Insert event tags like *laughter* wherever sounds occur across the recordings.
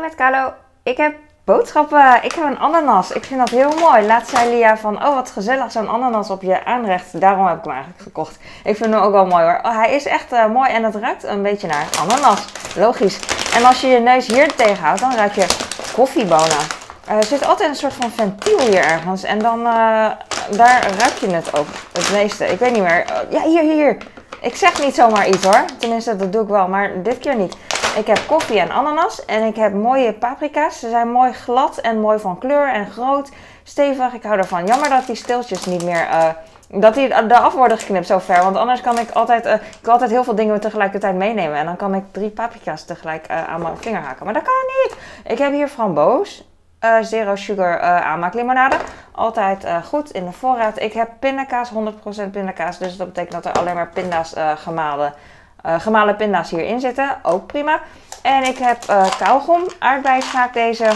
Met Carlo, ik heb boodschappen. Ik heb een ananas. Ik vind dat heel mooi. Laatst zei Lia van, oh wat gezellig zo'n ananas op je aanrecht. Daarom heb ik hem eigenlijk gekocht. Ik vind hem ook wel mooi hoor. Oh, hij is echt uh, mooi en het ruikt een beetje naar ananas. Logisch. En als je je neus hier tegenhoudt, dan ruik je koffiebonen. Uh, er zit altijd een soort van ventiel hier ergens. En dan, uh, daar ruik je het ook het meeste. Ik weet niet meer. ja, hier, hier. Ik zeg niet zomaar iets hoor. Tenminste, dat doe ik wel, maar dit keer niet. Ik heb koffie en ananas en ik heb mooie paprika's. Ze zijn mooi glad en mooi van kleur en groot, stevig. Ik hou ervan. Jammer dat die stiltjes niet meer... Uh, dat die eraf worden geknipt zo ver. Want anders kan ik altijd, uh, ik wil altijd heel veel dingen tegelijkertijd meenemen. En dan kan ik drie paprika's tegelijk uh, aan mijn vinger haken. Maar dat kan niet. Ik heb hier framboos. Zero sugar aanmaaklimonade. Altijd goed in de voorraad. Ik heb pindakaas, 100% pindakaas. Dus dat betekent dat er alleen maar pinda's gemalen uh, gemalen pinda's hierin zitten. Ook prima. En ik heb uh, kauwgom, aardbeismaak deze.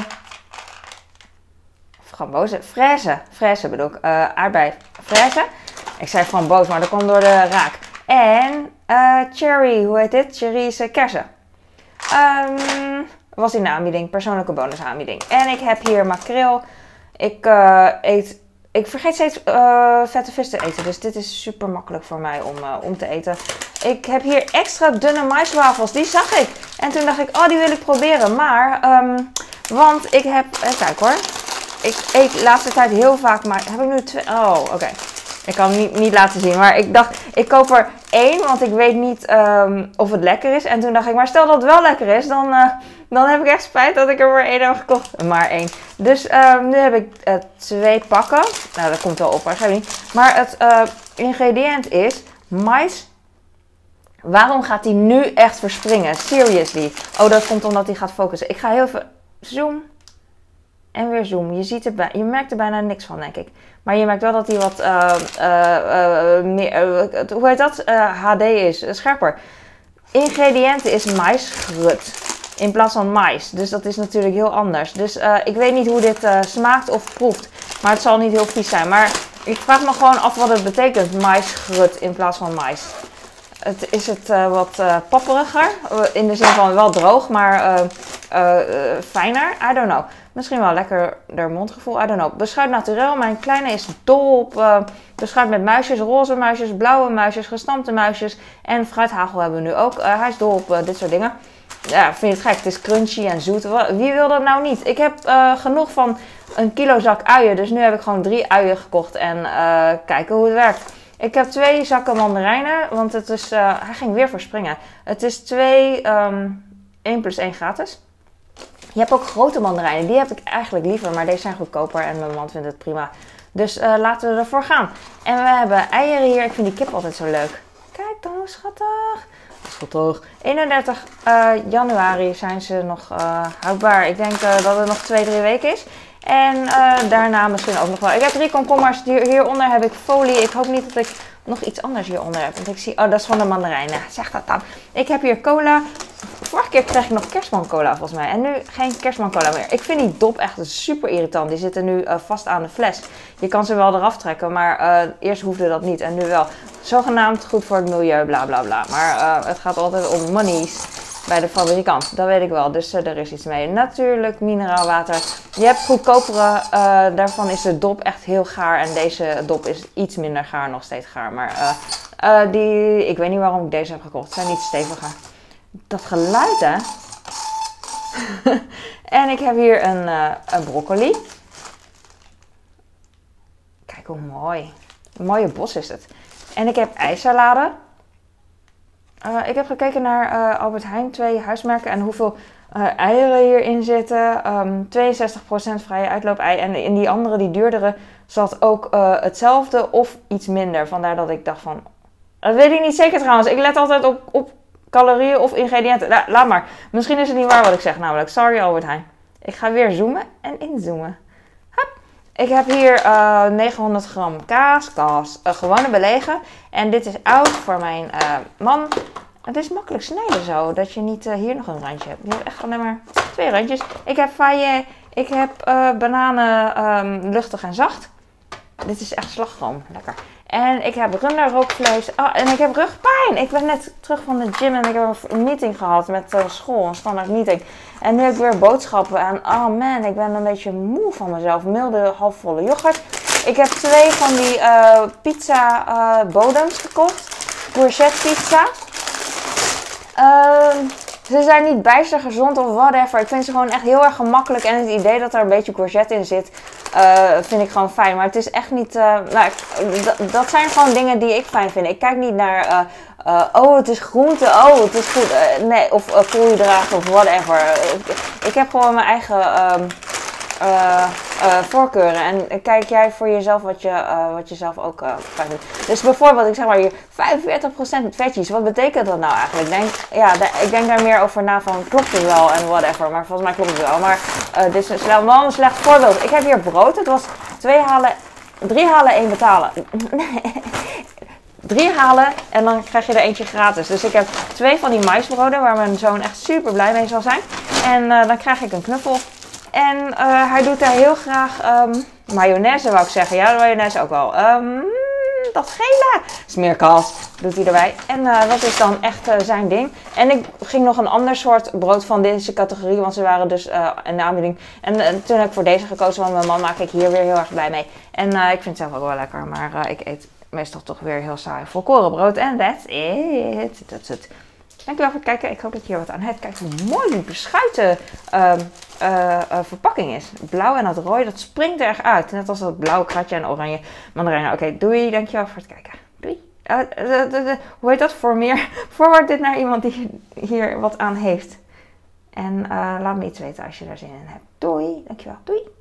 Frambozen, fraise. Fraise bedoel ik. Uh, aardbei, fraise. Ik zei framboos, maar dat komt door de raak. En cherry, hoe heet dit? Cherry kersen. Um, was in de aanbieding, persoonlijke bonusaanbieding. En ik heb hier makreel. Ik eet ik vergeet steeds uh, vette vis te eten. Dus dit is super makkelijk voor mij om, uh, om te eten. Ik heb hier extra dunne maiswafels. Die zag ik. En toen dacht ik, oh, die wil ik proberen. Maar, um, want ik heb... Uh, kijk hoor. Ik eet de laatste tijd heel vaak maar... Heb ik nu twee... Oh, oké. Ik kan hem niet, niet laten zien. Maar ik dacht, ik koop er één. Want ik weet niet um, of het lekker is. En toen dacht ik, maar stel dat het wel lekker is. Dan, uh, dan heb ik echt spijt dat ik er maar één heb gekocht. Maar één. Dus um, nu heb ik uh, twee pakken. Nou, dat komt wel op waarschijnlijk niet. Maar het uh, ingrediënt is mais. Waarom gaat hij nu echt verspringen? Seriously. Oh, dat komt omdat hij gaat focussen. Ik ga heel veel... Zoom. En weer zoom. Je, ziet er je merkt er bijna niks van, denk ik. Maar je merkt wel dat hij wat uh, uh, meer, hoe heet dat? HD is, scherper. Ingrediënten is maisgrut in plaats van mais. Dus dat is natuurlijk heel anders. Dus ik weet niet hoe dit smaakt of proeft. Maar het zal niet heel vies zijn. Maar ik vraag me gewoon af wat het betekent, maisgrut in plaats van mais. Het, is het wat uh, papperiger? In de zin van wel droog, maar fijner? I don't know. Misschien wel lekkerder mondgevoel. I don't know. Beschuit naturel. Mijn kleine is dol op uh, beschuit met muisjes. Roze muisjes, blauwe muisjes, gestampte muisjes. En fruithagel hebben we nu ook. Uh, hij is dol op uh, dit soort dingen. Ja, vind je het gek? Het is crunchy en zoet. Wie wil dat nou niet? Ik heb genoeg van een kilo zak uien. Dus nu heb ik gewoon drie uien gekocht. En kijken hoe het werkt. Ik heb twee zakken mandarijnen. Want het is... hij ging weer verspringen. Het is twee... Um, 1 plus 1 gratis. Je hebt ook grote mandarijnen. Die heb ik eigenlijk liever, maar deze zijn goedkoper en mijn man vindt het prima. Dus uh, laten we ervoor gaan. En we hebben eieren hier. Ik vind die kip altijd zo leuk. Kijk dan, schattig. Schattig. 31 uh, januari zijn ze nog uh, houdbaar. Ik denk dat het nog 2, 3 weken is. En daarna misschien ook nog wel. Ik heb drie komkommers. Hieronder heb ik folie. Ik hoop niet dat ik nog iets anders hieronder heb. Want ik zie, oh, dat is van de mandarijnen. Zeg dat dan. Ik heb hier cola. Vorige keer kreeg ik nog kerstman cola volgens mij. En nu geen kerstman cola meer. Ik vind die dop echt super irritant. Die zitten nu uh, vast aan de fles. Je kan ze wel eraf trekken, maar uh, eerst hoefde dat niet. En nu wel. Zogenaamd goed voor het milieu, bla bla bla. Maar uh, het gaat altijd om monies bij de fabrikant. Dat weet ik wel. Dus er is iets mee. Natuurlijk mineraalwater. Je hebt goedkopere. daarvan is de dop echt heel gaar. En deze dop is iets minder gaar. Nog steeds gaar. Maar die, ik weet niet waarom ik deze heb gekocht. Het zijn niet steviger dat geluid, hè? *laughs* en ik heb hier een, uh, een broccoli. Kijk hoe mooi. Een mooie bos is het. En ik heb ijssalade. Uh, ik heb gekeken naar uh, Albert Heijn, twee huismerken en hoeveel eieren hierin zitten. Um, ehm, 62% vrije uitloop-ei. En in die andere, die duurdere, zat ook hetzelfde of iets minder. Vandaar dat ik dacht van... Dat weet ik niet zeker trouwens. Ik let altijd op, op calorieën of ingrediënten. La, laat maar. Misschien is het niet waar wat ik zeg, namelijk. Sorry, Albert Heijn. Ik ga weer zoomen en inzoomen. Hup. Ik heb hier uh, eh, 900 gram kaas, kaas, uh, gewone belegen. En dit is oud voor mijn uh, man. Het is makkelijk snijden zo, dat je niet hier nog een randje hebt. Je hebt echt alleen maar twee randjes. Ik heb faille, ik heb bananen um, luchtig en zacht. Dit is echt slagroom, lekker. En ik heb runderrookvlees. Oh, en ik heb rugpijn. Ik ben net terug van de gym en ik heb een meeting gehad met uh, school. Een standaard meeting. En nu heb ik weer boodschappen. En oh man, ik ben een beetje moe van mezelf. Milde, halfvolle yoghurt. Ik heb twee van die uh, pizza uh, bodems gekocht. Courgette pizza. Uh, ze zijn niet bijster gezond of whatever. Ik vind ze gewoon echt heel erg gemakkelijk. En het idee dat er een beetje courgette in zit, uh, vind ik gewoon fijn. Maar het is echt niet. Uh, nou, dat zijn gewoon dingen die ik fijn vind. Ik kijk niet naar. Uh, oh, het is groente. Oh, het is goed. nee, of koolhydraten of whatever. ik heb gewoon mijn eigen. Um, uh, voorkeuren. En kijk jij voor jezelf wat je, uh, wat je zelf ook fijn. Dus bijvoorbeeld, ik zeg maar hier 45% vetjes. Wat betekent dat nou eigenlijk? Ik denk, ja, ik denk daar meer over na van klopt het wel en whatever. Maar volgens mij klopt het wel. Maar dit is een wel een slecht voorbeeld. Ik heb hier brood. Het was twee halen, drie halen, één betalen. *laughs* drie halen en dan krijg je er eentje gratis. Dus ik heb twee van die maisbroden waar mijn zoon echt super blij mee zal zijn. En dan krijg ik een knuffel en uh, hij doet daar heel graag um, mayonaise, wou ik zeggen. Ja, mayonaise ook wel. Um, dat gele smeerkas doet hij erbij. En uh, dat is dan echt uh, zijn ding. En ik ging nog een ander soort brood van deze categorie, want ze waren dus in de aanbieding. En toen heb ik voor deze gekozen, want mijn man maak ik hier weer heel erg blij mee. En ik vind het zelf ook wel lekker, maar ik eet meestal toch weer heel saai volkorenbrood. En that's it. That's it. Dankjewel voor het kijken. Ik hoop dat je hier wat aan hebt. Kijk hoe mooi die beschuiten uh, uh, verpakking is. Blauw en dat rooi, dat springt er echt uit. Net als dat blauwe kratje en oranje mandarijnen. Oké, doei. Dankjewel voor het kijken. Doei. Uh, hoe heet dat? Voor meer. *laughs* Forward dit naar iemand die hier wat aan heeft. En laat me iets weten als je daar zin in hebt. Doei. Dankjewel. Doei.